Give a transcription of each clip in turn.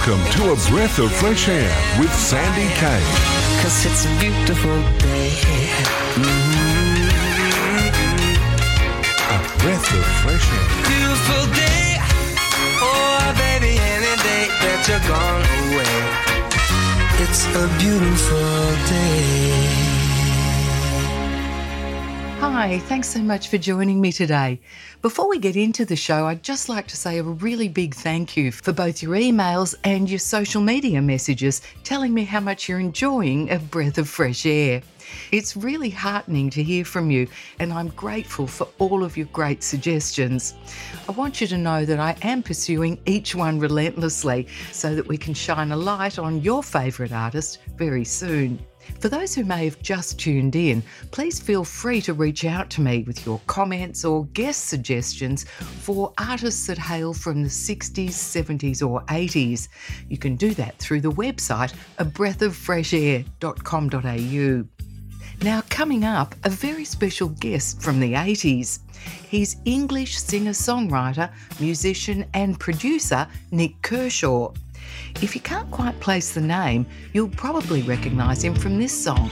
Welcome to A Breath of Fresh Air with Sandy Kane. Cause it's a beautiful day. A breath of fresh air. Beautiful day. Oh, baby, any day that you're gone away. It's a beautiful day. Hi, thanks so much for joining me today. Before we get into the show, I'd just like to say a really big thank you for both your emails and your social media messages telling me how much you're enjoying a breath of fresh air. It's really heartening to hear from you, and I'm grateful for all of your great suggestions. I want you to know that I am pursuing each one relentlessly so that we can shine a light on your favourite artist very soon. For those who may have just tuned in, please feel free to reach out to me with your comments or guest suggestions for artists that hail from the 60s, 70s, or 80s. You can do that through the website abreathofreshair.com.au. Now, coming up, a very special guest from the 80s. He's English singer songwriter, musician, and producer Nik Kershaw. If you can't quite place the name, you'll probably recognise him from this song.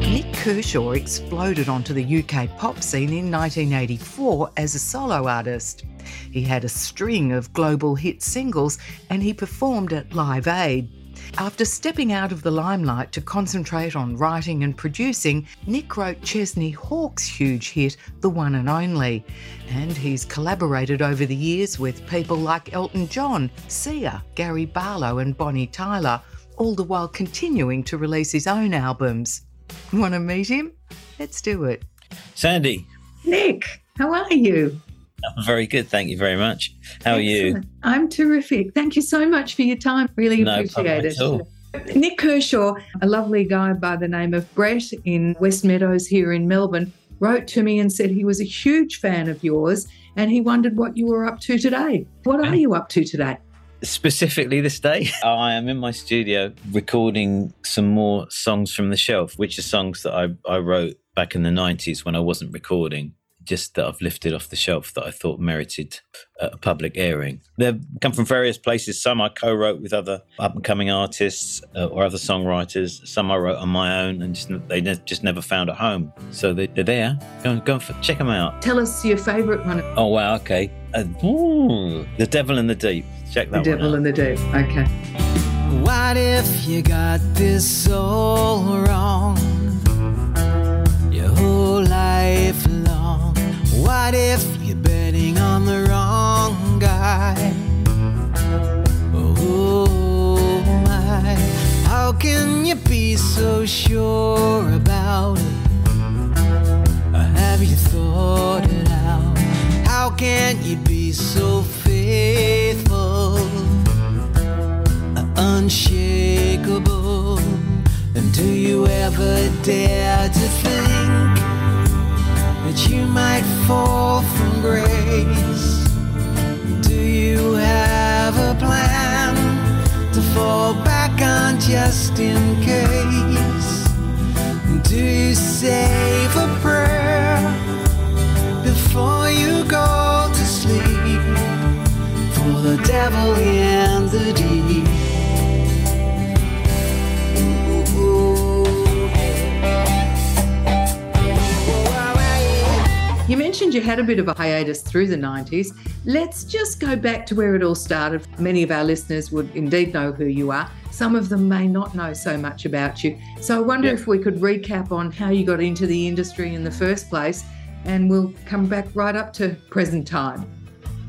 Nik Kershaw exploded onto the UK pop scene in 1984 as a solo artist. He had a string of global hit singles and he performed at Live Aid. After stepping out of the limelight to concentrate on writing and producing, Nik wrote Chesney Hawkes' huge hit, The One and Only. And he's collaborated over the years with people like Elton John, Sia, Gary Barlow, and Bonnie Tyler, all the while continuing to release his own albums. Want to meet him? Let's do it. Sandy, Nik, how are you? I'm very good. Thank you very much. How are you? I'm terrific. Thank you so much for your time. Really appreciate it. Nik Kershaw, a lovely guy by the name of Brett in West Meadows here in Melbourne, wrote to me and said he was a huge fan of yours and he wondered what you were up to today. What are you up to today? Specifically this day, I am in my studio recording some more songs from the shelf, which are songs that I, I wrote back in the 90s when I wasn't recording, just that I've lifted off the shelf that I thought merited a public airing. They've come from various places. Some I co wrote with other up and coming artists uh, or other songwriters. Some I wrote on my own and just, they ne- just never found a home. So they, they're there. Go, and- go and f- check them out. Tell us your favourite one. Oh, wow. Okay. Uh, ooh, the Devil in the Deep. Check The that Devil one out. in the Deep. Okay. What if you got this all wrong? What if you're betting on the wrong guy? Oh my, how can you be so sure about it? Have you thought it out? How can you be so faithful? unshakable. And do you ever dare to think that you might fall from grace? Do you have a plan to fall back on just in case? Do you save a prayer before you go to sleep? For the devil in the deep. Mentioned you had a bit of a hiatus through the 90s. Let's just go back to where it all started. Many of our listeners would indeed know who you are. Some of them may not know so much about you. So I wonder Yeah. if we could recap on how you got into the industry in the first place, and we'll come back right up to present time,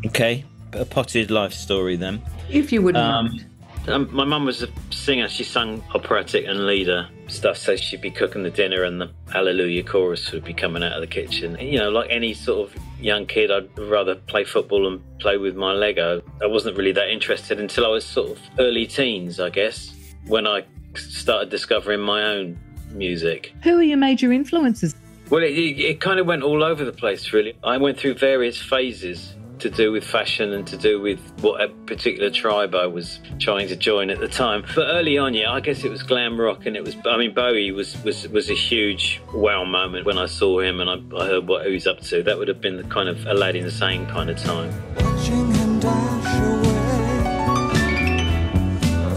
Okay, a potted life story then. if you wouldn't Um, mind. Um, my mum was a singer. She sung operatic and lieder stuff, so she'd be cooking the dinner and the Hallelujah chorus would be coming out of the kitchen. You know, like any sort of young kid, I'd rather play football and play with my Lego. I wasn't really that interested until I was sort of early teens, I guess, when I started discovering my own music. Who are your major influences? Well, it, it, it kind of went all over the place, really. I went through various phases to do with fashion and to do with what a particular tribe I was trying to join at the time. But early on, yeah, I guess it was glam rock, and it was. I mean, Bowie was was was a huge wow moment when I saw him and I, I heard what he was up to. That would have been the kind of Aladdin Sane kind of time. Watching him dash away,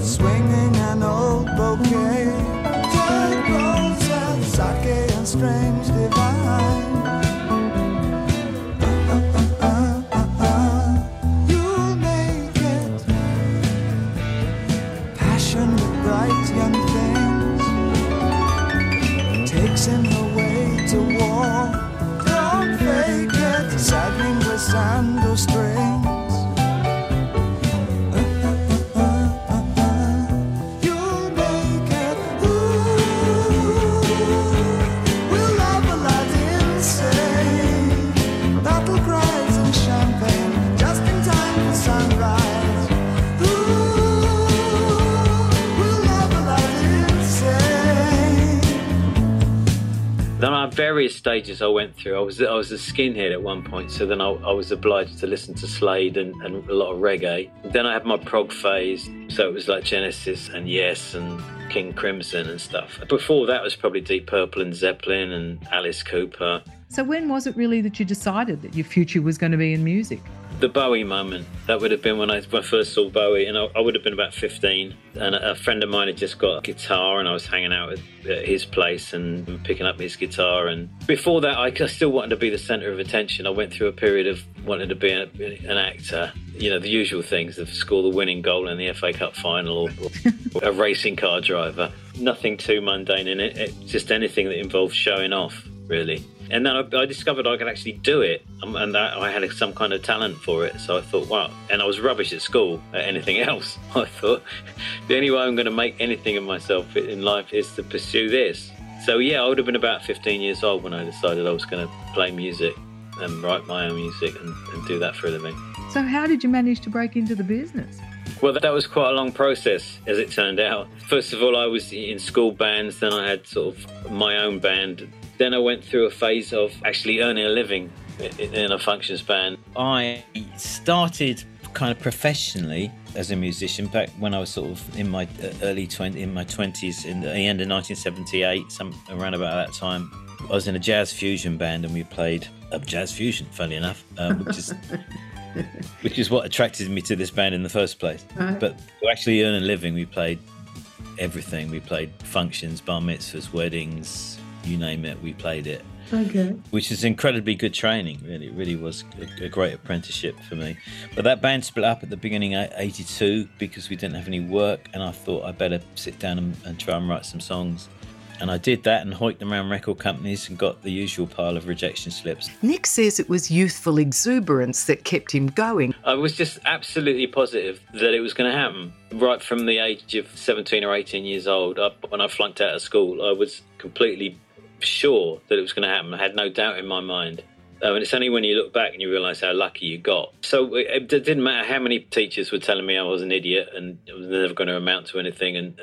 swinging an old bouquet, sake and strange. Various stages I went through. I was I was a skinhead at one point, so then I, I was obliged to listen to Slade and, and a lot of reggae. Then I had my prog phase, so it was like Genesis and Yes and King Crimson and stuff. Before that was probably Deep Purple and Zeppelin and Alice Cooper. So when was it really that you decided that your future was going to be in music? The Bowie moment, that would have been when I, when I first saw Bowie, and I, I would have been about 15. And a, a friend of mine had just got a guitar, and I was hanging out at, at his place and picking up his guitar. And before that, I, I still wanted to be the centre of attention. I went through a period of wanting to be an actor, you know, the usual things of score the winning goal in the FA Cup final or, or a racing car driver. Nothing too mundane in it, it, just anything that involves showing off, really. And then I, I discovered I could actually do it, um, and that I had some kind of talent for it. So I thought, wow. And I was rubbish at school at anything else. I thought the only way I'm going to make anything of myself in life is to pursue this. So yeah, I would have been about 15 years old when I decided I was going to play music and write my own music and, and do that for a living. So how did you manage to break into the business? Well, that was quite a long process, as it turned out. First of all, I was in school bands, then I had sort of my own band. Then I went through a phase of actually earning a living in a functions band. I started kind of professionally as a musician back when I was sort of in my uh, early 20, in my 20s, in the end of 1978, some around about that time. I was in a jazz fusion band and we played a jazz fusion, funny enough, um, which is which is what attracted me to this band in the first place. Right. But to actually earn a living, we played everything. We played functions, bar mitzvahs, weddings, you name it, we played it. Okay. Which is incredibly good training, really. It really was a, a great apprenticeship for me. But that band split up at the beginning of 82 because we didn't have any work, and I thought I better sit down and, and try and write some songs. And I did that and hoiked them around record companies and got the usual pile of rejection slips. Nik says it was youthful exuberance that kept him going. I was just absolutely positive that it was going to happen. Right from the age of 17 or 18 years old, up when I flunked out of school, I was completely sure that it was going to happen. I had no doubt in my mind. Um, and it's only when you look back and you realise how lucky you got. So it, it didn't matter how many teachers were telling me I was an idiot and it was never going to amount to anything, and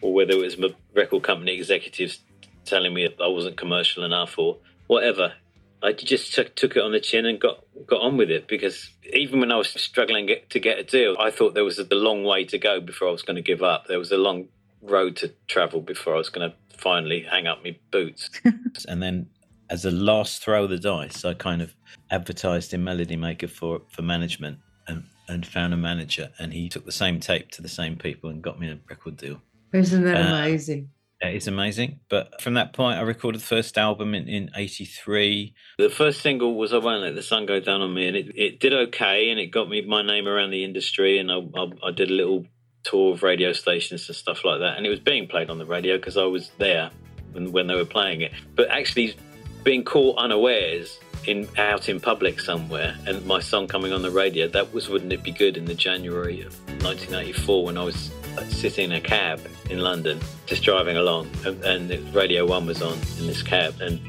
or whether it was record company executives telling me I wasn't commercial enough or whatever. I just took, took it on the chin and got got on with it because even when I was struggling get, to get a deal, I thought there was a long way to go before I was going to give up. There was a long road to travel before I was going to finally hang up my boots. and then, as a last throw of the dice, I kind of advertised in Melody Maker for for management and and found a manager, and he took the same tape to the same people and got me a record deal. Isn't that Uh, amazing? It's amazing. But from that point, I recorded the first album in, in 83. The first single was I Won't Let the Sun Go Down on Me, and it, it did okay, and it got me my name around the industry, and I, I, I did a little tour of radio stations and stuff like that. And it was being played on the radio because I was there when, when they were playing it. But actually, being caught unawares in out in public somewhere and my song coming on the radio that was wouldn't it be good in the january of 1984 when i was sitting in a cab in london just driving along and, and radio one was on in this cab and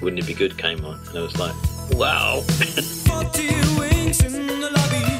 wouldn't it be good came on and i was like wow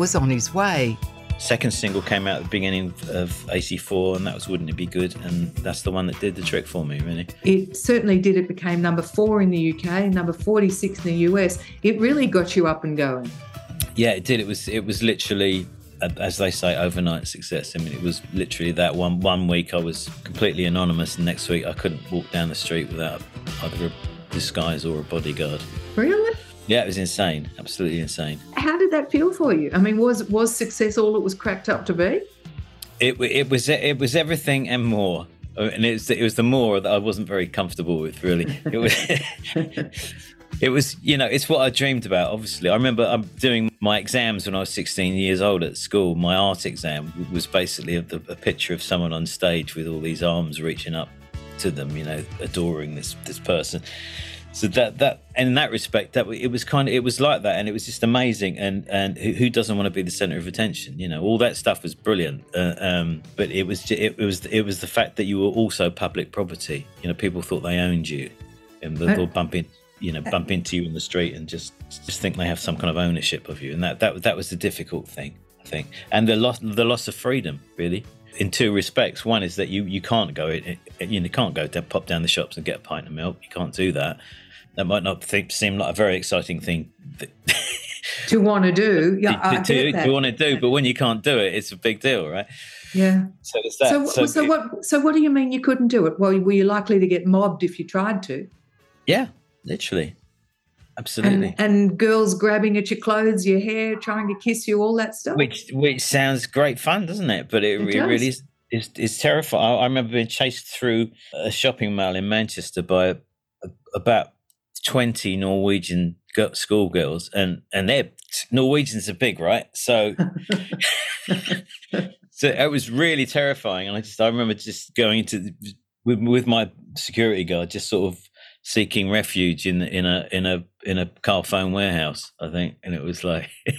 was on his way. Second single came out at the beginning of AC4, and that was Wouldn't It Be Good? And that's the one that did the trick for me, really. It certainly did. It became number four in the UK, number 46 in the US. It really got you up and going. Yeah, it did. It was it was literally, as they say, overnight success. I mean, it was literally that one one week I was completely anonymous, and next week I couldn't walk down the street without either a disguise or a bodyguard. Really? Yeah, it was insane, absolutely insane. How did that feel for you? I mean, was was success all it was cracked up to be? It it was it was everything and more. Uh, And it was it was the more that I wasn't very comfortable with. Really, it was. It was, you know, it's what I dreamed about. Obviously, I remember I'm doing my exams when I was 16 years old at school. My art exam was basically a, a picture of someone on stage with all these arms reaching up to them, you know, adoring this this person. So that that and in that respect, that it was kind of it was like that, and it was just amazing. And and who, who doesn't want to be the center of attention? You know, all that stuff was brilliant. Uh, um, but it was ju- it, was it was the fact that you were also public property. You know, people thought they owned you, and they- they'll bump in, you know, bump into you in the street and just just think they have some kind of ownership of you. And that that that was the difficult thing, I think, and the loss the loss of freedom, really. In two respects, one is that you you can't go in, you know, can't go to pop down the shops and get a pint of milk. You can't do that. That might not think, seem like a very exciting thing that- To want to do, yeah, to, to, to want to do, but when you can't do it, it's a big deal, right? yeah. So that. So, so, so it- what? So, what do you mean you couldn't do it? Well, were you likely to get mobbed if you tried to? Yeah, literally, absolutely. And, and girls grabbing at your clothes, your hair, trying to kiss you, all that stuff. which which sounds great fun, doesn't it? But it, It it, really is. It's, it's terrifying. I, I remember being chased through a shopping mall in Manchester by a, about twenty Norwegian schoolgirls, and and they're Norwegians are big, right? So so it was really terrifying, and I just I remember just going into with with my security guard, just sort of seeking refuge in in a in a in a car phone warehouse, I think, and it was like.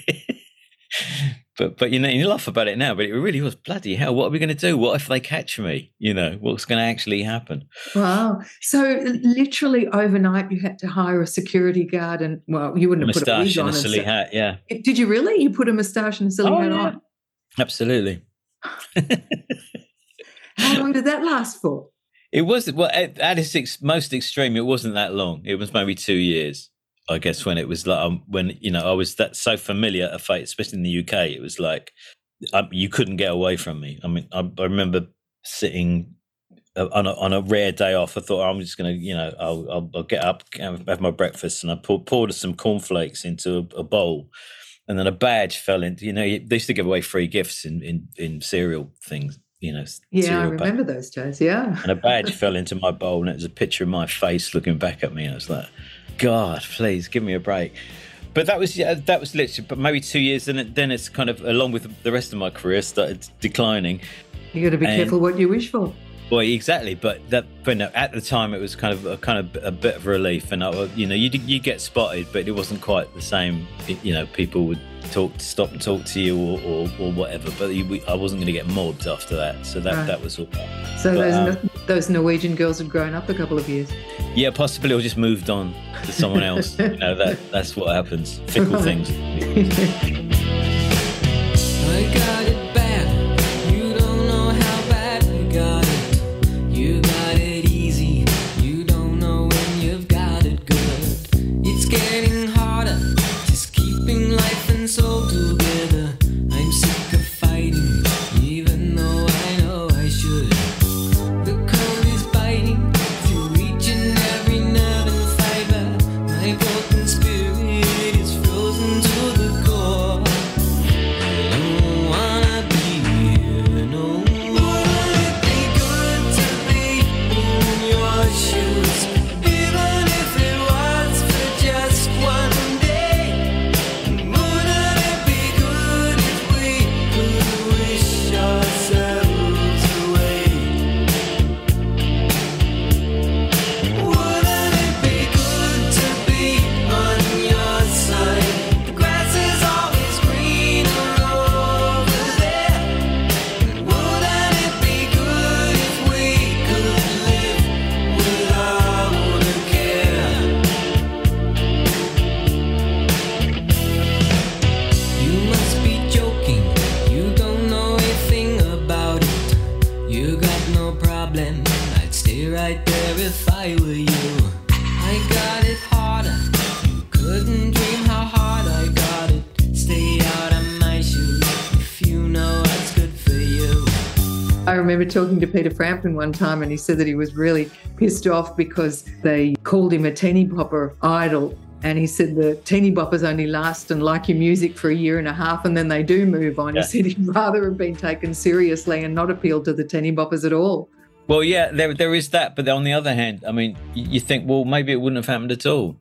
But but you know you laugh about it now, but it really was bloody hell. What are we going to do? What if they catch me? You know what's going to actually happen? Wow. So, literally overnight, you had to hire a security guard, and well, you wouldn't have put a wig Moustache on. and a silly so- hat. Yeah, Did you really? You put a moustache and a silly Oh, hat yeah. on. absolutely. How long did that last for? It was well at, at its ex- most extreme. It wasn't that long. It was maybe two years, I guess. When it was like um, when you know I was that so familiar a fate, especially in the UK. It was like um, you couldn't get away from me. I mean, I, I remember sitting uh, on a, on a rare day off. I thought I'm just gonna, you know, I'll, I'll, I'll get up, have have my breakfast, and I poured, poured some cornflakes into a, a bowl. And then a badge fell into, you know, they used to give away free gifts in, in, in cereal things, you know. Yeah, I remember those days. Yeah. and a badge fell into my bowl and it was a picture of my face looking back at me and I was like god please give me a break but that was yeah, that was literally but maybe two years and it, then it's kind of along with the rest of my career started declining You got to be And- careful what you wish for. Well exactly but that but no at the time it was kind of a kind of a bit of relief and I, you know you you get spotted but it wasn't quite the same It- you know people would talk stop and talk to you or, or, or whatever but you, we, I wasn't going to get mobbed after that so that Right. that was all So But, those um, those Norwegian girls had grown up a couple of years. Yeah, possibly, or just moved on to someone else. you know that that's what happens. Fickle things. I got it bad. You don't know how bad I got it. You got to Peter Frampton one time, and he said that he was really pissed off because they called him a teeny bopper idol. And he said the teeny boppers only last and like your music for a year and a half, and then they do move on. Yeah. He said he'd rather have been taken seriously and not appealed to the teeny boppers at all. Well, yeah, there there is that, but on the other hand, I mean, you think, well, maybe it wouldn't have happened at all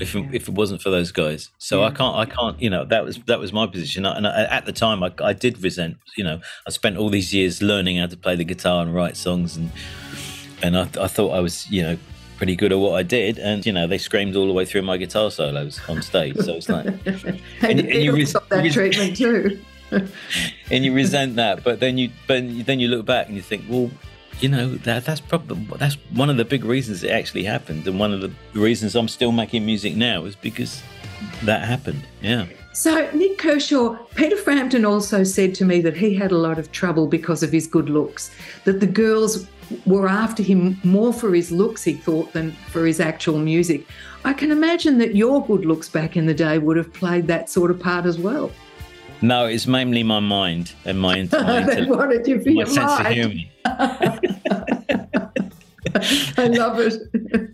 if it, if it wasn't for those guys. So I can't, I can't, you know, that was that was my position, and I, at the time, I, I did resent. You know, I spent all these years learning how to play the guitar and write songs, and and I, I thought I was, you know. Pretty good at what I did, and you know they screamed all the way through my guitar solos on stage. So it's like, And, And- and you Beatles res- that res- treatment too. and you resent that but then you but then you look back and you think well you know that that's probably that's one of the big reasons it actually happened and one of the reasons i'm still making music now is because that happened yeah So, Nik Kershaw, Peter Frampton also said to me that he had a lot of trouble because of his good looks, that the girls were after him more for his looks, he thought, than for his actual music. I can imagine that your good looks back in the day would have played that sort of part as well. no it's mainly my mind and my, my, they intellect, wanted you for my your sense of mind. humor I love it.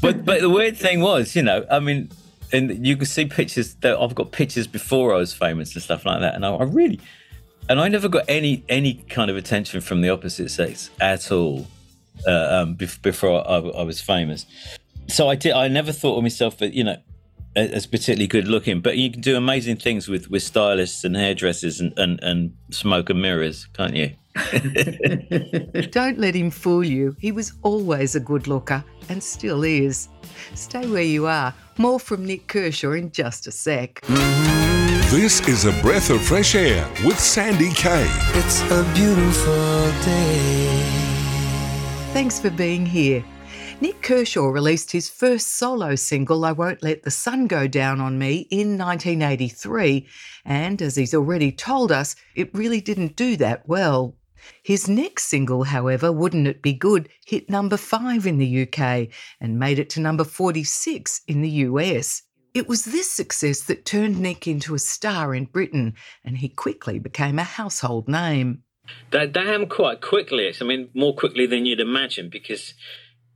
but but the weird thing was, you know, I mean, and you can see pictures that I've got pictures before I was famous and stuff like that, and I, I really, and I never got any any kind of attention from the opposite sex at all uh, um, bef- before I, I was famous. So I did. I never thought of myself, that, you know, as particularly good looking. But you can do amazing things with with stylists and hairdressers and and, and smoke and mirrors, can't you? Don't let him fool you. He was always a good looker and still is. Stay where you are. More from Nik Kershaw in just a sec. This is a breath of fresh air with Sandy Kay. It's a beautiful day. Thanks for being here. Nik Kershaw released his first solo single, I Won't Let the Sun Go Down on Me, in 1983, and as he's already told us, it really didn't do that well. His next single, however, Wouldn't It Be Good, hit number 5 in the UK and made it to number 46 in the US. It was this success that turned Nik into a star in Britain, and he quickly became a household name. That quite quickly. I mean, more quickly than you'd imagine, because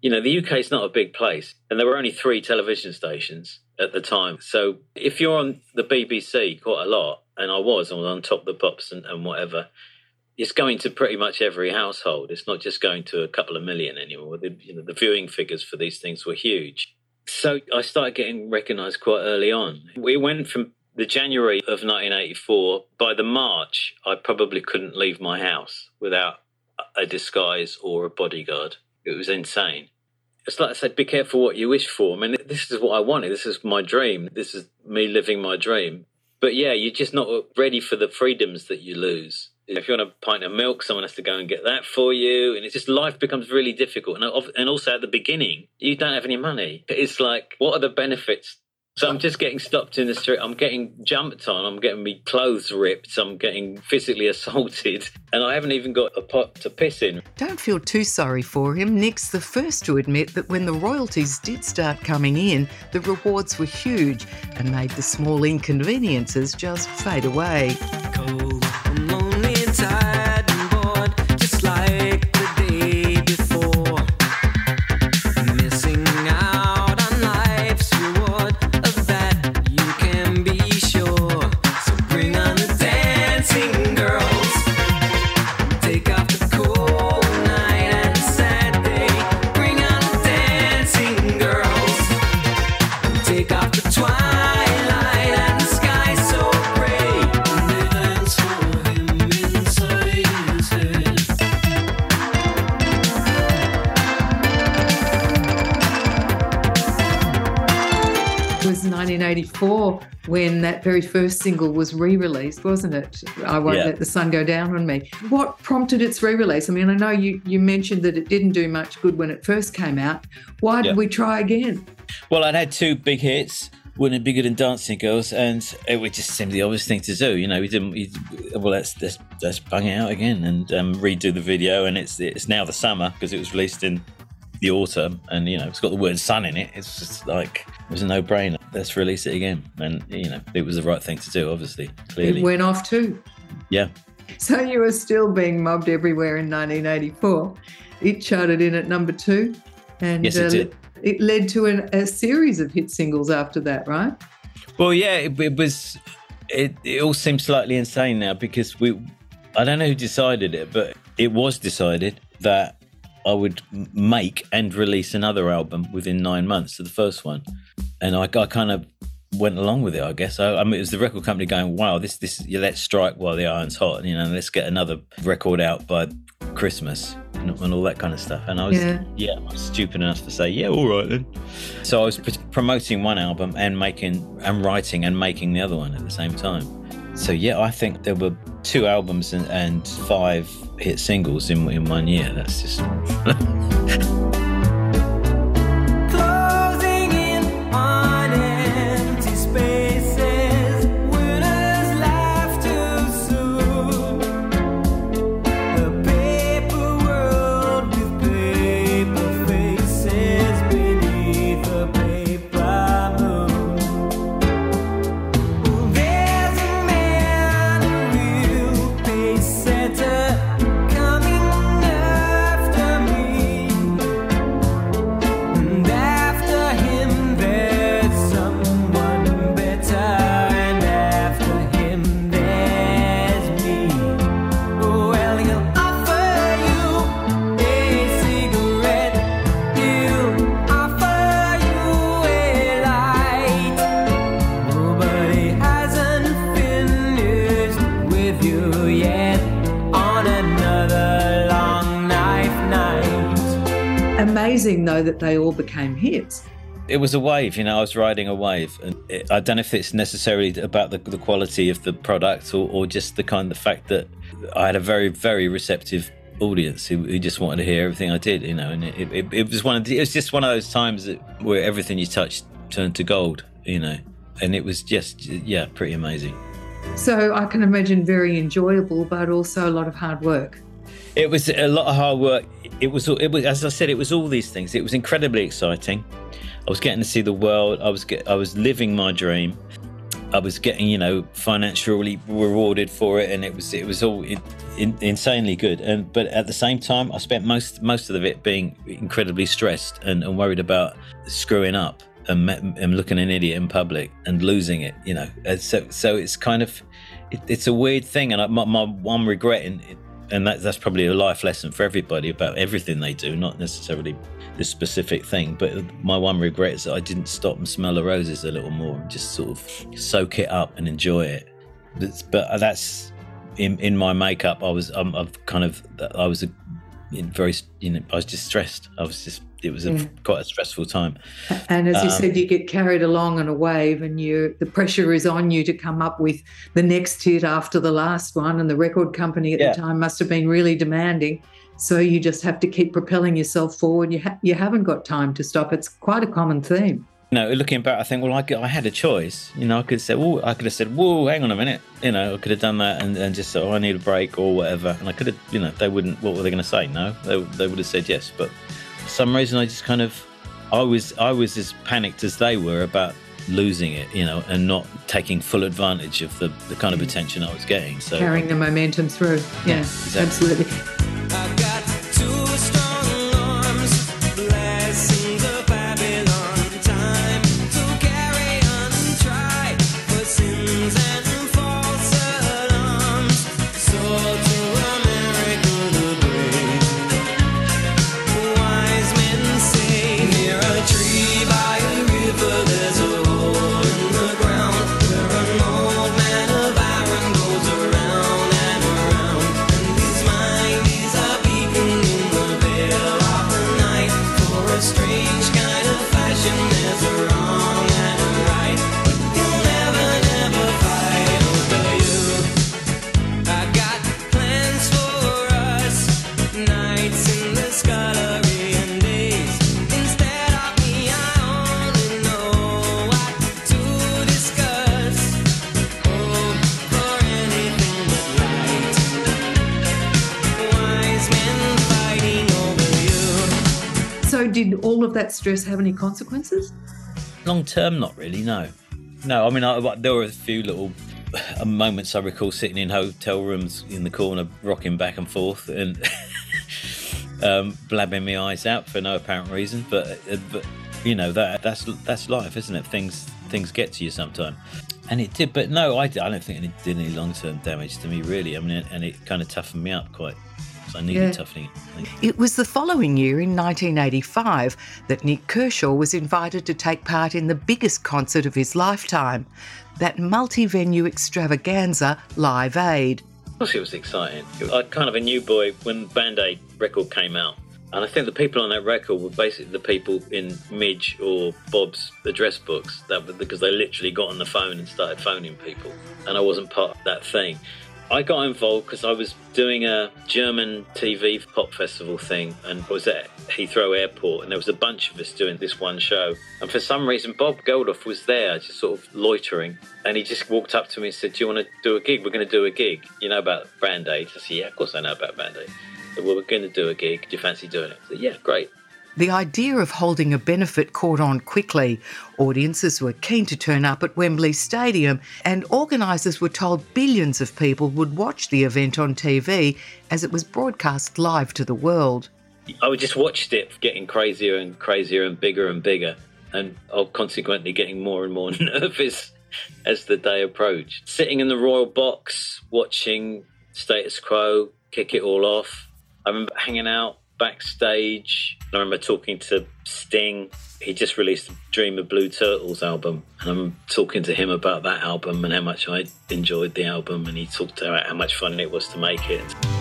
you know the UK is not a big place, and there were only three television stations at the time. So if you're on the BBC quite a lot, and I was, I was on Top of the Pops and, and whatever. It's going to pretty much every household. It's not just going to a couple of million anymore. The, you know, the viewing figures for these things were huge. So I started getting recognised quite early on. We went from the January of 1984. By the March, I probably couldn't leave my house without a disguise or a bodyguard. It was insane. It's like I said, be careful what you wish for. I mean, this is what I wanted. This is my dream. This is me living my dream. But yeah, you're just not ready for the freedoms that you lose. If you want a pint of milk, someone has to go and get that for you, and it's just life becomes really difficult. And and also at the beginning, you don't have any money. It's like, what are the benefits? So I'm just getting stopped in the street. I'm getting jumped on. I'm getting my clothes ripped. I'm getting physically assaulted, and I haven't even got a pot to piss in. Don't feel too sorry for him. Nik's the first to admit that when the royalties did start coming in, the rewards were huge and made the small inconveniences just fade away. cold. 1984 when that very first single was re released, wasn't it? I Won't Yeah. Let the Sun Go Down on Me. What prompted its re release? I mean, I know you, you mentioned that it didn't do much good when it first came out. Why did Yeah. we try again? Well, I'd had two big hits. Wouldn't it be good in Dancing Girls? And it would just seem the obvious thing to do. You know, we didn't. We, well, let's let's let's bang it out again and um, redo the video. And it's it's now the summer because it was released in the autumn, and you know it's got the word sun in it. It's just like it was a no brainer. Let's release it again, and you know it was the right thing to do. Obviously, clearly, It went off too. yeah. So you were still being mobbed everywhere in 1984. It charted in at number two, and uh, Yes, it did. it led to an, a series of hit singles after that, right? Well, yeah, it, it was. It, it all seems slightly insane now because we. I don't know who decided it, but it was decided that I would make and release another album within nine months of the first one, and I, I kind of went along with it. I guess. I, I mean, it was the record company going, "Wow, this this yeah, let's strike while the iron's hot," you know, let's get another record out by Christmas and, and all that kind of stuff. And I was, Yeah. yeah, I was stupid enough to say, "Yeah, all right then." So I was pr- promoting one album and making and writing and making the other one at the same time. So yeah, I think there were two albums and, and five hit singles in in one year. That's just Amazing though that they all became hits. it was a wave. You know, I was riding a wave, and it, I don't know if it's necessarily about the, the quality of the product or, or just the kind of fact that I had a very very receptive audience who, who just wanted to hear everything I did. You know, and it, it, it was one of the, it was just one of those times that, where everything you touched turned to gold. You know, and it was just yeah, pretty amazing. So I can imagine very enjoyable, but also a lot of hard work. It was a lot of hard work. It was, it was, as I said, it was all these things. It was incredibly exciting. I was getting to see the world. I was, get, I was living my dream. I was getting, you know, financially rewarded for it, and it was, it was all in, in, insanely good. And but at the same time, I spent most, most of it being incredibly stressed and, and worried about screwing up and, and looking an idiot in public and losing it. You know, and so, so it's kind of, it, it's a weird thing. And I, my, my one regret in, and that, that's probably a life lesson for everybody about everything they do, not necessarily this specific thing. But my one regret is that I didn't stop and smell the roses a little more and just sort of soak it up and enjoy it. That's, but that's in in my makeup. I was I'm, I've kind of I was a very you know I was just stressed. I was just it was a, quite a stressful time. And as you Um, said, you get carried along on a wave, and you the pressure is on you to come up with the next hit after the last one. And the record company at Yeah. the time must have been really demanding. So you just have to keep propelling yourself forward. You ha- you haven't got time to stop. It's quite a common theme. you know, looking back, I think, well, I, could- I had a choice. You know, I could say, well, I could have said, whoa, hang on a minute. You know, I could have done that and, and just said, oh, I need a break or whatever. And I could have, you know, they wouldn't, what were they going to say? No, they, they would have said yes. But for some reason, I just kind of, I was, I was as panicked as they were about losing it, you know, and not taking full advantage of the, the kind of mm. attention I was getting. So, Carrying the momentum through. Yeah, exactly. absolutely. Did all of that stress have any consequences? Long term, not really. No, no. I mean, I, there were a few little moments I recall sitting in hotel rooms in the corner, rocking back and forth and um, blabbing my eyes out for no apparent reason. But, uh, but you know that that's that's life, isn't it? Things things get to you sometime. And it did, but no, I, I don't think it did any long term damage to me, really. I mean, and it kind of toughened me up quite. I needed Yeah. toughening. I. It was the following year, in 1985, that Nik Kershaw was invited to take part in the biggest concert of his lifetime, that multi venue extravaganza, Live Aid. Of course, it was exciting. I was kind of a new boy when Band Aid record came out. And I think the people on that record were basically the people in Midge or Bob's address books that because they literally got on the phone and started phoning people. And I wasn't part of that thing. I got involved because I was doing a German TV pop festival thing and was at Heathrow Airport and there was a bunch of us doing this one show. And for some reason, Bob Geldof was there, just sort of loitering. And he just walked up to me and said, Do you want to do a gig? We're going to do a gig. You know about Band Aid? I said, Yeah, of course I know about Band Aid. Well, we're going to do a gig. Do you fancy doing it? I said, Yeah, great. The idea of holding a benefit caught on quickly. Audiences were keen to turn up at Wembley Stadium, and organisers were told billions of people would watch the event on TV as it was broadcast live to the world. I just watched it getting crazier and crazier and bigger and bigger, and I consequently getting more and more nervous as the day approached. Sitting in the royal box, watching Status Quo kick it all off. I remember hanging out backstage. I remember talking to Sting. He just released the Dream of Blue Turtles album, and I'm talking to him about that album and how much I enjoyed the album, and he talked about how much fun it was to make it.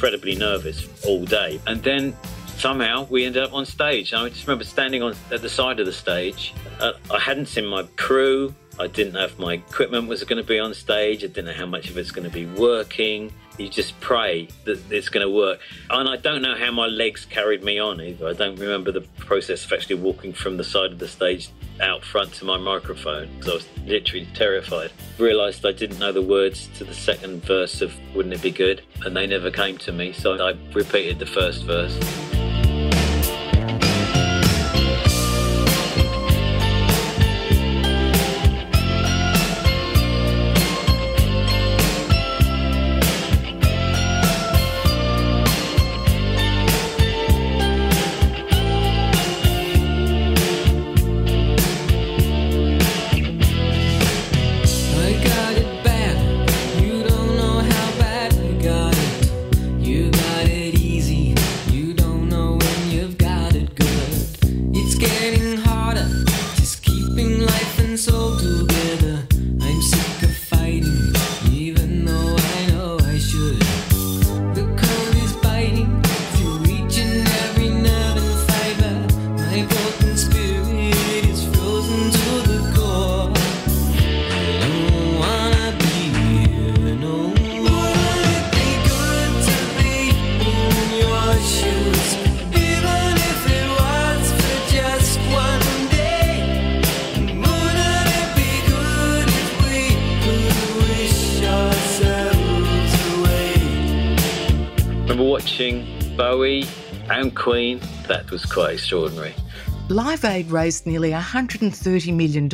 Incredibly nervous all day. And then somehow we ended up on stage. And I just remember standing on at the side of the stage. Uh, I hadn't seen my crew. I didn't know if my equipment was going to be on stage. I didn't know how much of it's going to be working. You just pray that it's going to work. And I don't know how my legs carried me on either. I don't remember the process of actually walking from the side of the stage out front to my microphone because I was literally terrified. Realised I didn't know the words to the second verse of Wouldn't It Be Good? And they never came to me, so I repeated the first verse. Queen. Was quite extraordinary. Live Aid raised nearly $130 million,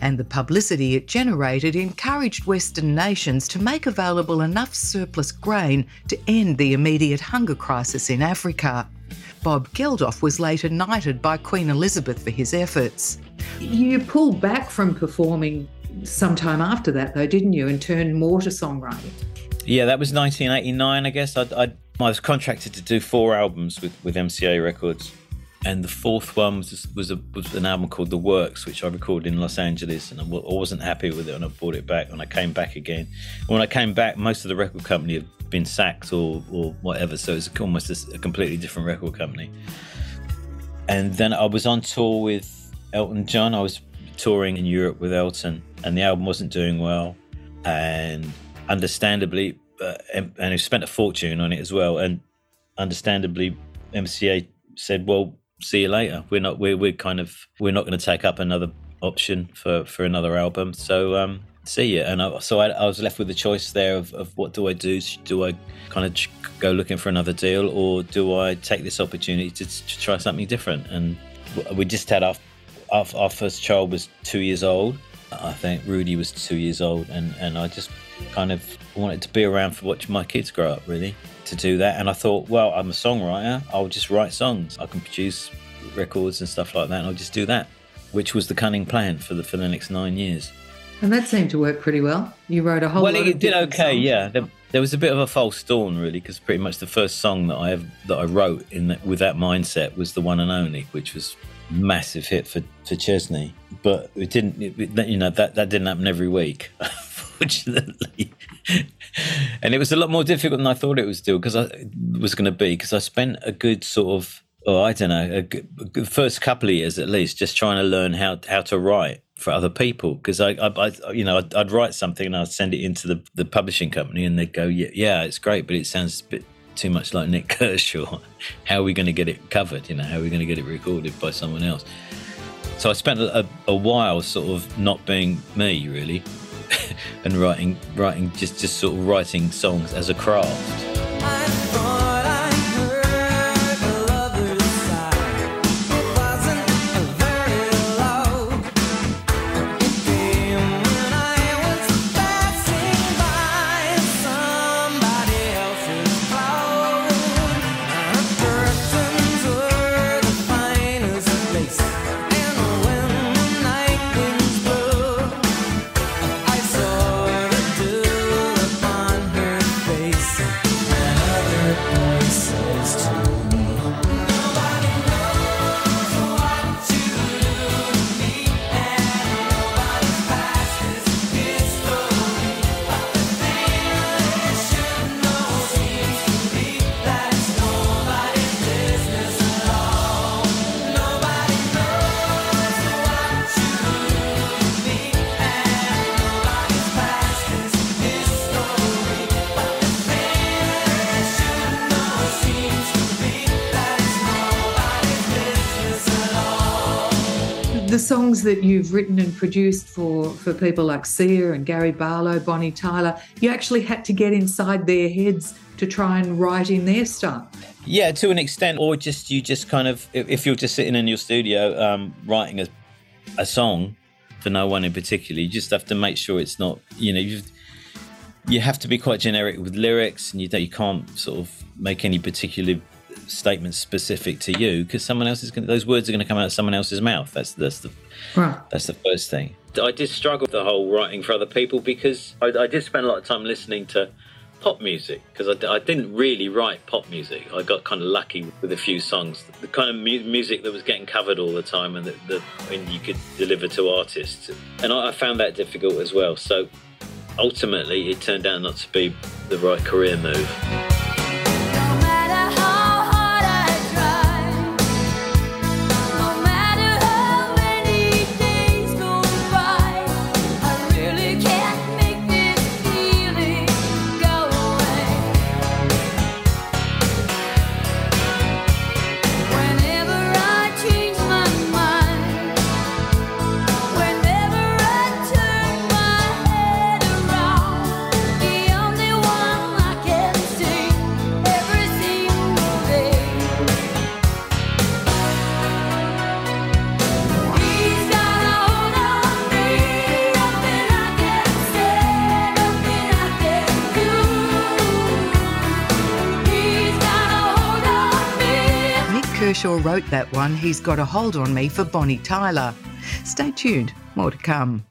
and the publicity it generated encouraged Western nations to make available enough surplus grain to end the immediate hunger crisis in Africa. Bob Geldof was later knighted by Queen Elizabeth for his efforts. You pulled back from performing sometime after that, though, didn't you, and turned more to songwriting? Yeah, that was 1989, I guess. I, I, I was contracted to do four albums with, with MCA Records. And the fourth one was, was, a, was an album called The Works, which I recorded in Los Angeles. And I wasn't happy with it, and I brought it back. And I came back again. And when I came back, most of the record company had been sacked or, or whatever. So it's almost a, a completely different record company. And then I was on tour with Elton John. I was touring in Europe with Elton, and the album wasn't doing well. And understandably, and he spent a fortune on it as well. And understandably, MCA said, "Well, see you later. We're not. We're we're kind of we're not going to take up another option for for another album. So um, see you." And I, so I, I was left with the choice there of, of what do I do? Do I kind of go looking for another deal, or do I take this opportunity to, to try something different? And we just had our, our our first child was two years old. I think Rudy was two years old, and, and I just kind of wanted to be around for watching my kids grow up, really, to do that. And I thought, well, I'm a songwriter, I'll just write songs. I can produce records and stuff like that, and I'll just do that, which was the cunning plan for the for the next nine years. And that seemed to work pretty well. You wrote a whole well, it did okay, songs. yeah. There, there was a bit of a false dawn, really, because pretty much the first song that I ever, that I wrote in that, with that mindset was the one and only, which was massive hit for for Chesney. But it didn't, it, you know, that that didn't happen every week, unfortunately. And it was a lot more difficult than I thought it was. Still, because I was going to be, because I spent a good sort of, oh, I don't know, a a good first couple of years at least, just trying to learn how how to write for other people. Because I, I, I, you know, I'd, I'd write something and I'd send it into the the publishing company, and they'd go, yeah, yeah, it's great, but it sounds a bit too much like Nik Kershaw. How are we going to get it covered? You know, how are we going to get it recorded by someone else? So I spent a, a while sort of not being me really, and writing, writing just just sort of writing songs as a craft. The songs that you've written and produced for, for people like Sia and Gary Barlow, Bonnie Tyler, you actually had to get inside their heads to try and write in their style. Yeah, to an extent, or just you just kind of if you're just sitting in your studio um, writing a a song for no one in particular, you just have to make sure it's not you know you you have to be quite generic with lyrics, and you you can't sort of make any particular statements specific to you because someone else is going those words are going to come out of someone else's mouth. That's that's the that's the first thing. I did struggle with the whole writing for other people because I, I did spend a lot of time listening to pop music because I didn't really write pop music. I got kind of lucky with a few songs. The kind of mu- music that was getting covered all the time and that, that when you could deliver to artists. And I, I found that difficult as well. So ultimately, it turned out not to be the right career move. Kershaw wrote that one, He's Got a Hold on Me for Bonnie Tyler. Stay tuned, more to come.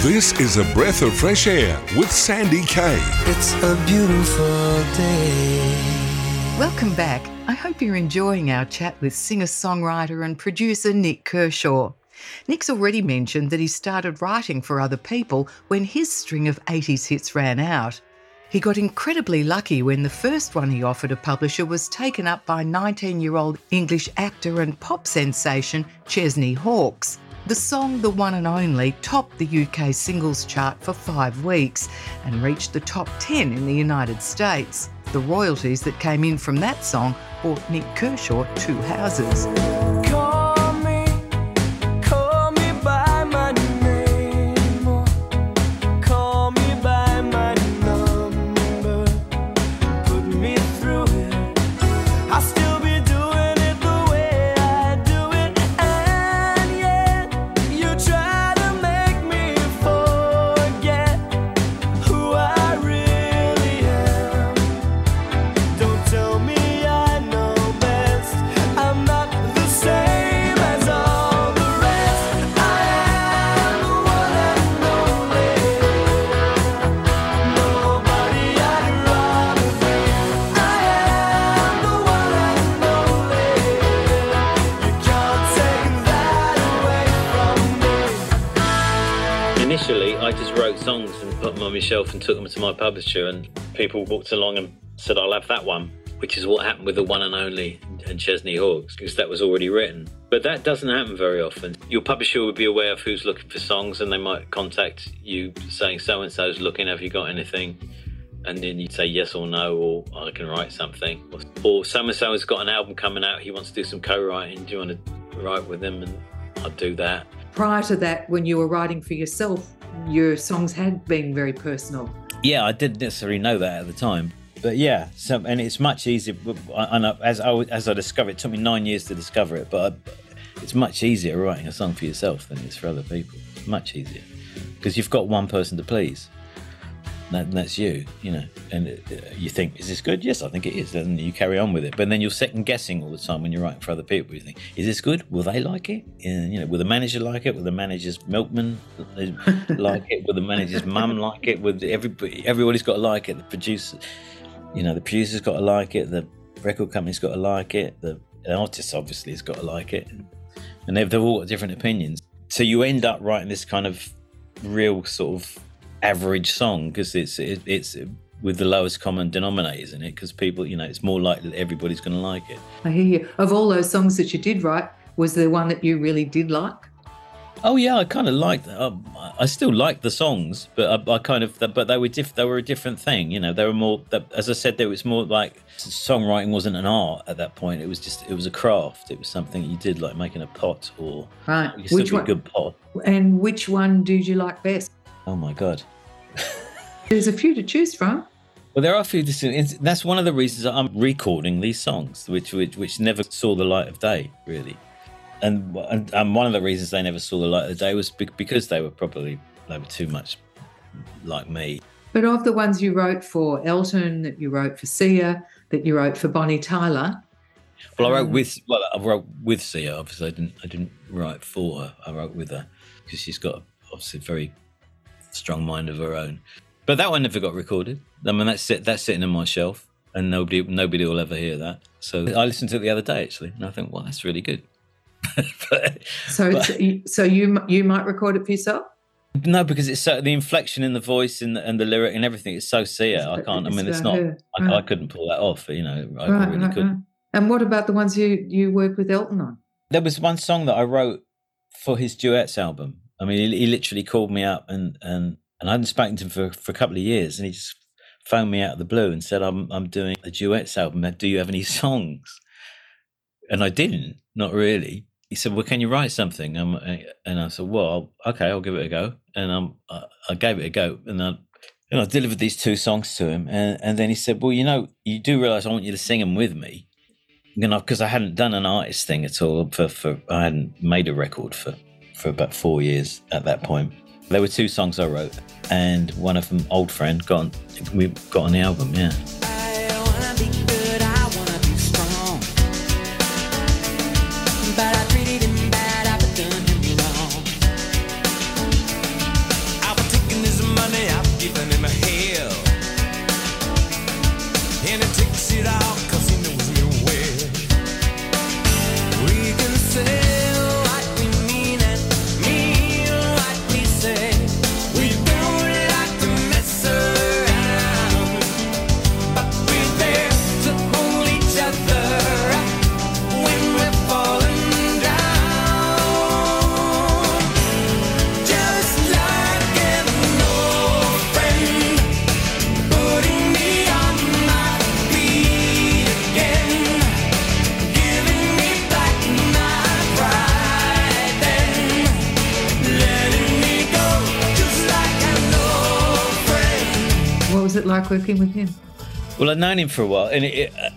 This is a breath of fresh air with Sandy Kay. It's a beautiful day. Welcome back. I hope you're enjoying our chat with singer songwriter and producer Nik Kershaw. Nik's already mentioned that he started writing for other people when his string of 80s hits ran out. He got incredibly lucky when the first one he offered a publisher was taken up by 19 year old English actor and pop sensation Chesney Hawkes. The song The One and Only topped the UK singles chart for five weeks and reached the top 10 in the United States. The royalties that came in from that song bought Nik Kershaw two houses. I just wrote songs and put them on my shelf and took them to my publisher, and people walked along and said, "I'll have that one," which is what happened with the one and only and Chesney Hawkes because that was already written. But that doesn't happen very often. Your publisher would be aware of who's looking for songs, and they might contact you saying, "So and so's looking. Have you got anything?" And then you'd say yes or no, or I can write something. Or so and so has got an album coming out. He wants to do some co-writing. Do you want to write with him? And I'd do that. Prior to that, when you were writing for yourself, your songs had been very personal. Yeah, I didn't necessarily know that at the time, but yeah. So and it's much easier. And as I as I discovered, it took me nine years to discover it, but it's much easier writing a song for yourself than it is for other people. Much easier because you've got one person to please. That, that's you, you know, and uh, you think, is this good? Yes, I think it is. And you carry on with it. But then you're second guessing all the time when you're writing for other people. You think, is this good? Will they like it? And, you know, will the manager like it? Will the manager's milkman like it? Will the manager's mum like it? Will everybody? Everybody's got to like it. The producer, you know, the producer's got to like it. The record company's got to like it. The artist obviously has got to like it, and they've, they've all got different opinions. So you end up writing this kind of real sort of average song because it's it, it's with the lowest common denominators in it because people, you know, it's more likely that everybody's going to like it. I hear you. Of all those songs that you did write, was there one that you really did like? Oh yeah, I kind of liked. Um, I still like the songs, but I, I kind of. But they were diff, They were a different thing. You know, they were more. As I said, there was more like songwriting wasn't an art at that point. It was just. It was a craft. It was something you did, like making a pot or. Right. You Which one? good pot. And which one did you like best? Oh my god. There's a few to choose from. Well, there are a few. That's one of the reasons I'm recording these songs, which which, which never saw the light of day, really. And, and and one of the reasons they never saw the light of the day was because they were probably they were too much like me. But of the ones you wrote for Elton, that you wrote for Sia, that you wrote for Bonnie Tyler, Well, I wrote Um, with well, I wrote with Sia. Obviously, I didn't I didn't write for her. I wrote with her because she's got obviously a very strong mind of her own. But that one never got recorded. I mean, that's sit, that's sitting on my shelf, and nobody nobody will ever hear that. So I listened to it the other day actually, and I think, well, that's really good. but, so But- so you you might record it for yourself. no, because it's so the inflection in the voice and the, and the lyric and everything. It's so Sia. I can't. I mean, it's not. I, Right. I couldn't pull that off. You know, I Right, really right, couldn't. And what about the ones you you work with Elton on? there was one song that I wrote for his duets album. I mean, he, he literally called me up and and and I hadn't spoken to him for, for a couple of years, and he just phoned me out of the blue and said, "I'm I'm doing a duets album. Do you have any songs?" And I didn't, not really. He said, "Well, can you write something?" Um, and I said, "Well, okay, I'll give it a go." And I, I gave it a go, and I and I delivered these two songs to him, and and then he said, "Well, you know, you do realize I want you to sing them with me." you know, because I hadn't done an artist thing at all. For, for I hadn't made a record for for about four years at that point. There were two songs I wrote, and one of them, "Old Friend," got on, we got on the album. Yeah, working with him? Well, I've known him for a while, and it, it, uh,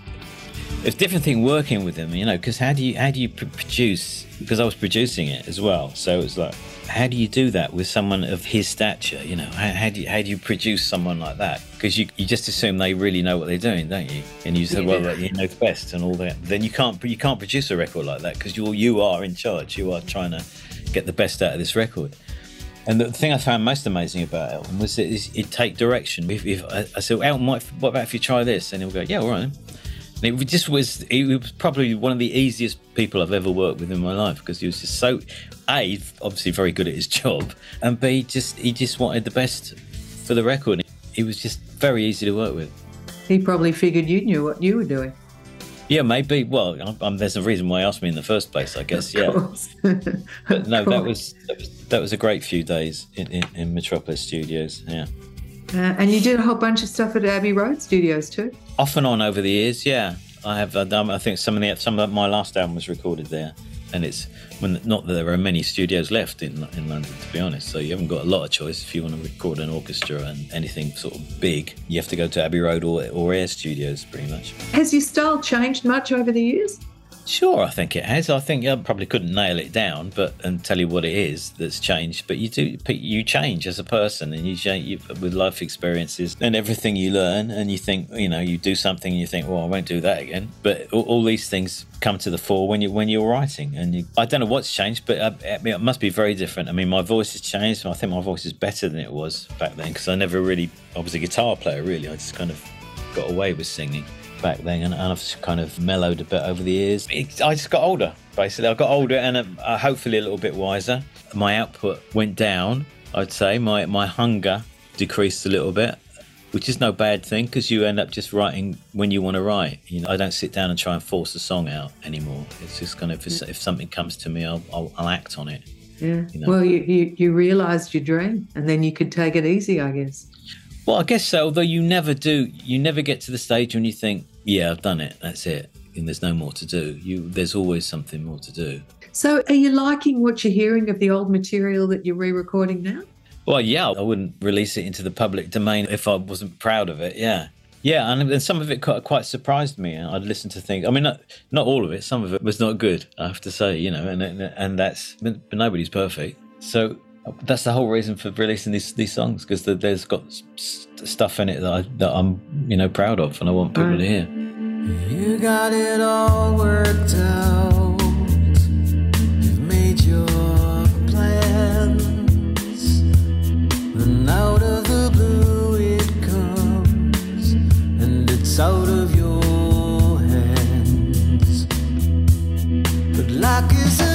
it's a different thing working with him, you know, because how do you how do you pr- produce? Because I was producing it as well, so it's like, how do you do that with someone of his stature? You know, how, how do you how do you produce someone like that? Because you you just assume they really know what they're doing, don't you? And you say, well, Yeah. you know the best and all that. Then you can't you can't produce a record like that because you you are in charge. You are trying to get the best out of this record. And the thing I found most amazing about Elton was that he'd take direction. If, if I, I said, Elton, what, what about if you try this? And he'll go, yeah, all right. And it just was, he was probably one of the easiest people I've ever worked with in my life because he was just so, A, obviously very good at his job, and B, just he just wanted the best for the record. He was just very easy to work with. He probably figured you knew what you were doing. Yeah, maybe. Well, I'm, I'm, there's a reason why you asked me in the first place, I guess. Of Yeah. But no, that was, that was that was a great few days in, in, in Metropolis Studios. Yeah. Uh, and you did a whole bunch of stuff at Abbey Road Studios too. off and on over the years. Yeah, I have done. I think some of the some of my last album was recorded there, and it's when not that there are many studios left in in London, to be honest. So you haven't got a lot of choice if you want to record an orchestra and anything sort of big. You have to go to Abbey Road or or Air Studios, pretty much. Has your style changed much over the years? Sure, I think it has. I think I probably couldn't nail it down, but and tell you what it is that's changed. But you do, you change as a person, and you change with life experiences and everything you learn. And you think, you know, you do something, and you think, well, I won't do that again. But all, all these things come to the fore when you when you're writing. And you, I don't know what's changed, but uh, I it must be very different. I mean, my voice has changed. I think my voice is better than it was back then because I never really, I was a guitar player. Really, I just kind of got away with singing back then, and, and I've kind of mellowed a bit over the years. It, I just got older, basically. I got older and uh, uh, hopefully a little bit wiser. My output went down. I'd say my my hunger decreased a little bit, which is no bad thing because you end up just writing when you want to write. You know, I don't sit down and try and force a song out anymore. It's just kind of if, if something comes to me, I'll, I'll, I'll act on it. Yeah. You know. Well, you, you, you realised your dream and then you could take it easy, I guess. Well, I guess so. Although you never do, you never get to the stage when you think, "Yeah, I've done it. That's it." And there's no more to do. You, there's always something more to do. So, are you liking what you're hearing of the old material that you're re recording now? Well, yeah, I wouldn't release it into the public domain if I wasn't proud of it. Yeah, yeah, and, and some of it quite, quite surprised me. I'd listen to things. I mean, not, not all of it. Some of it was not good. I have to say, you know, and and, and that's but nobody's perfect. So that's the whole reason for releasing these these songs because there's got s- s- stuff in it that I that I'm you know proud of, and I want people to hear. You got it all worked out. You've made your plans. And out of the blue it comes. And it's out of your hands. But is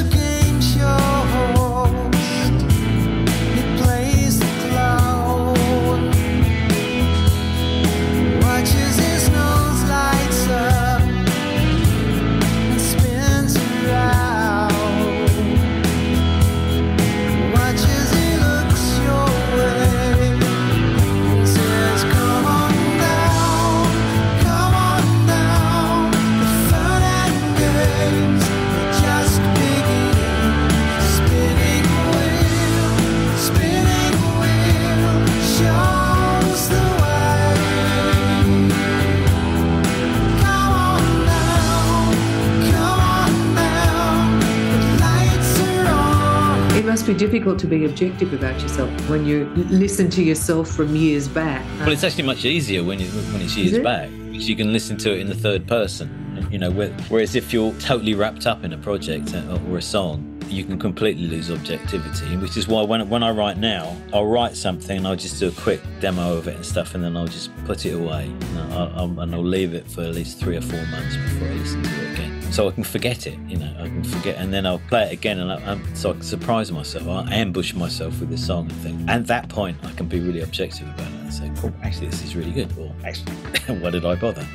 on. It must be difficult to be objective about yourself when you listen to yourself from years back. Well, it's actually much easier when you, when it's years it? back because you can listen to it in the third person. You know, whereas if you're totally wrapped up in a project uh, or a song, you can completely lose objectivity. Which is why when when I write now, I'll write something and I'll just do a quick demo of it and stuff, and then I'll just put it away and I'll, I'll, and I'll leave it for at least three or four months before I listen to it again. So I can forget it. You know, I can forget, and then I'll play it again, and I, so I can surprise myself. I ambush myself with this song and think. At that point, I can be really objective about it and say, "Oh, actually, this is really good," or "Actually, why did I bother?"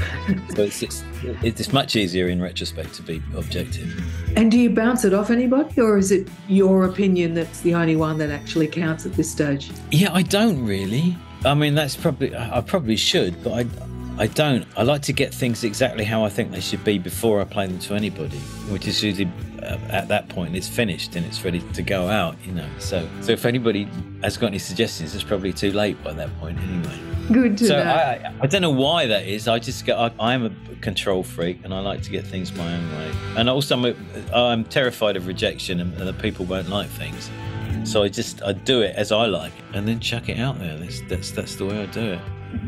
so it's, it's it's much easier in retrospect to be objective. And do you bounce it off anybody, or is it your opinion that's the only one that actually counts at this stage? Yeah, I don't really. I mean, that's probably I probably should, but I I don't. I like to get things exactly how I think they should be before I play them to anybody, which is usually uh, at that point it's finished and it's ready to go out. You know, so so if anybody has got any suggestions, it's probably too late by that point anyway. Good to So know. I, I don't know why that is. I just get I, I am a control freak, and I like to get things my own way. And also, I'm, a, I'm terrified of rejection and, and that people won't like things. So I just I do it as I like, it, and then chuck it out there. That's that's that's the way I do it.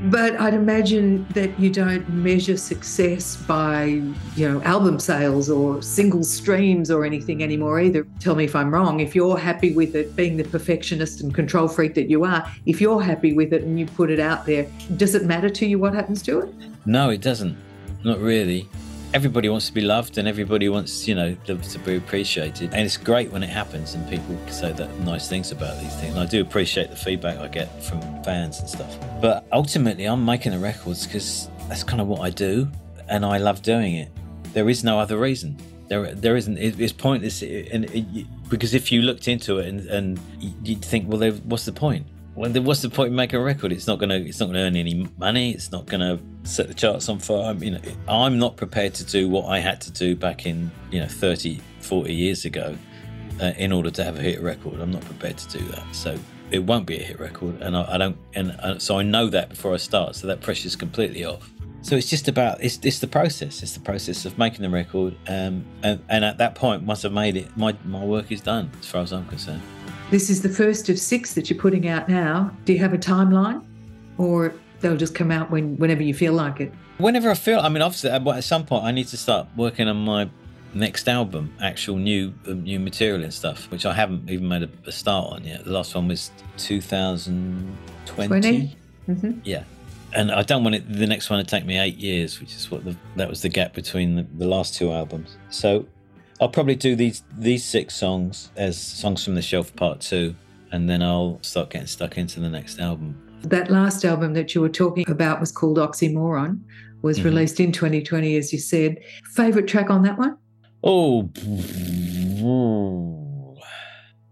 But I'd imagine that you don't measure success by, you know, album sales or single streams or anything anymore either. Tell me if I'm wrong. If you're happy with it, being the perfectionist and control freak that you are, if you're happy with it and you put it out there, does it matter to you what happens to it? No, it doesn't. Not really. Everybody wants to be loved, and everybody wants, you know, to, be appreciated. And it's great when it happens, and people say that nice things about these things. And I do appreciate the feedback I get from fans and stuff. But ultimately, I'm making the records because that's kind of what I do, and I love doing it. There is no other reason. There, there isn't. It, it's pointless, and it, because if you looked into it and, and you'd think, well, what's the point? Well, then what's the point in making a record? It's not gonna. It's not gonna earn any money. It's not gonna set the charts on fire. I mean, I'm not prepared to do what I had to do back in, you know, 30, 40 years ago, uh, in order to have a hit record. I'm not prepared to do that. So it won't be a hit record, and I, I don't. And uh, so I know that before I start. So that pressure's completely off. So it's just about it's it's the process. It's the process of making the record, um, and and at that point, once I've made it, my my work is done as far as I'm concerned. This is the first of six that you're putting out now. Do you have a timeline? Or they'll just come out when whenever you feel like it? Whenever I feel, I mean, obviously, at at some point, I need to start working on my next album, actual new uh, new material and stuff, which I haven't even made a, a start on yet. The last one was 2020. 20? Mhm. Yeah, and I don't want it the next one to take me eight years, which is what the, that was the gap between the, the last two albums. So I'll probably do these these six songs as songs from the shelf part two, and then I'll start getting stuck into the next album. That last album that you were talking about was called Oxymoron, was Mhm. released in 2020, as you said. Favorite track on that one? Oh,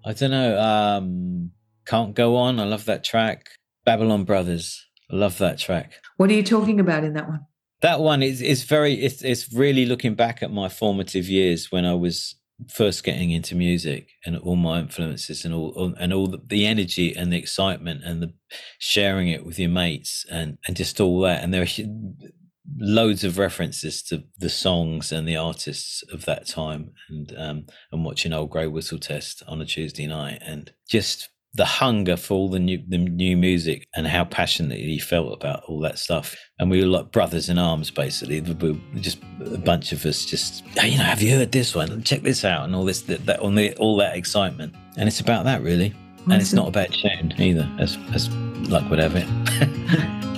I don't know. Um, Can't Go On. I love that track. Babylon Brothers. I love that track. What are you talking about in that one? That one is is very. It's it's really looking back at my formative years when I was first getting into music and all my influences and all and all the energy and the excitement and the sharing it with your mates and and just all that. And there are loads of references to the songs and the artists of that time and um and watching old grey whistle test on a tuesday night and just the hunger for all the new the new music and how passionately he felt about all that stuff. And we were like brothers in arms basically. We were just a bunch of us just "Hey, you know have you heard this one? Check this out and all this that, that on the all that excitement. And it's about that really. And it's not about tune either as as luck would have it.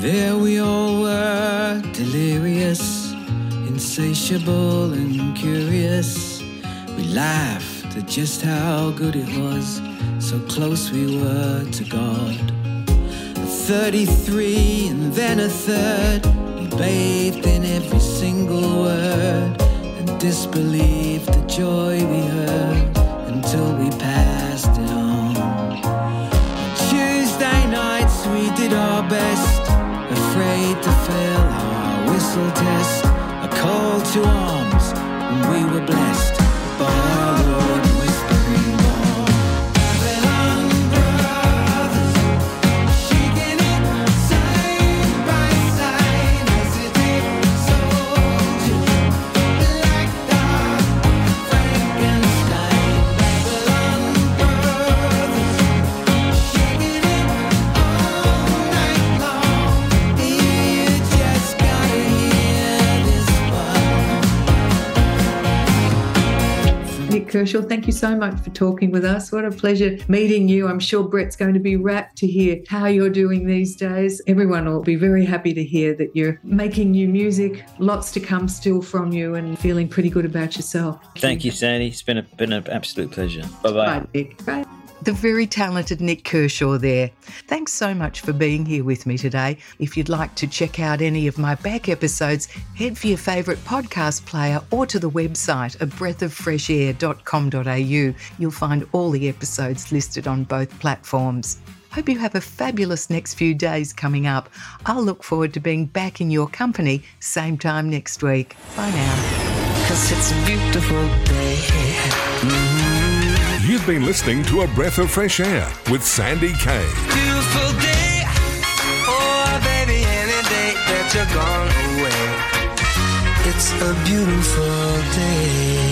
There we all were, delirious, insatiable and curious. We laughed at just how good it was, so close we were to God. At 33 and then a third, we bathed in every single word and disbelieved the joy we heard until we passed it on. Tuesday nights we did our best, afraid to fail our whistle test. A call to arms, and we were blessed by Kershaw, thank you so much for talking with us. What a pleasure meeting you. I'm sure Brett's going to be rapt to hear how you're doing these days. Everyone will be very happy to hear that you're making new music, lots to come still from you, and feeling pretty good about yourself. thank you sandy it's been a been an absolute pleasure bye-bye Bye, Nik. Bye. The very talented Nik Kershaw there. Thanks so much for being here with me today. If you'd like to check out any of my back episodes, head for your favourite podcast player or to the website at breathofreshair.com.au. You'll find all the episodes listed on both platforms. Hope you have a fabulous next few days coming up. I'll look forward to being back in your company same time next week. Bye now. Cause it's a beautiful day. You've been listening to A Breath of Fresh Air with Sandy Kay. Beautiful day, oh baby, any day that you're gone away. It's a beautiful day.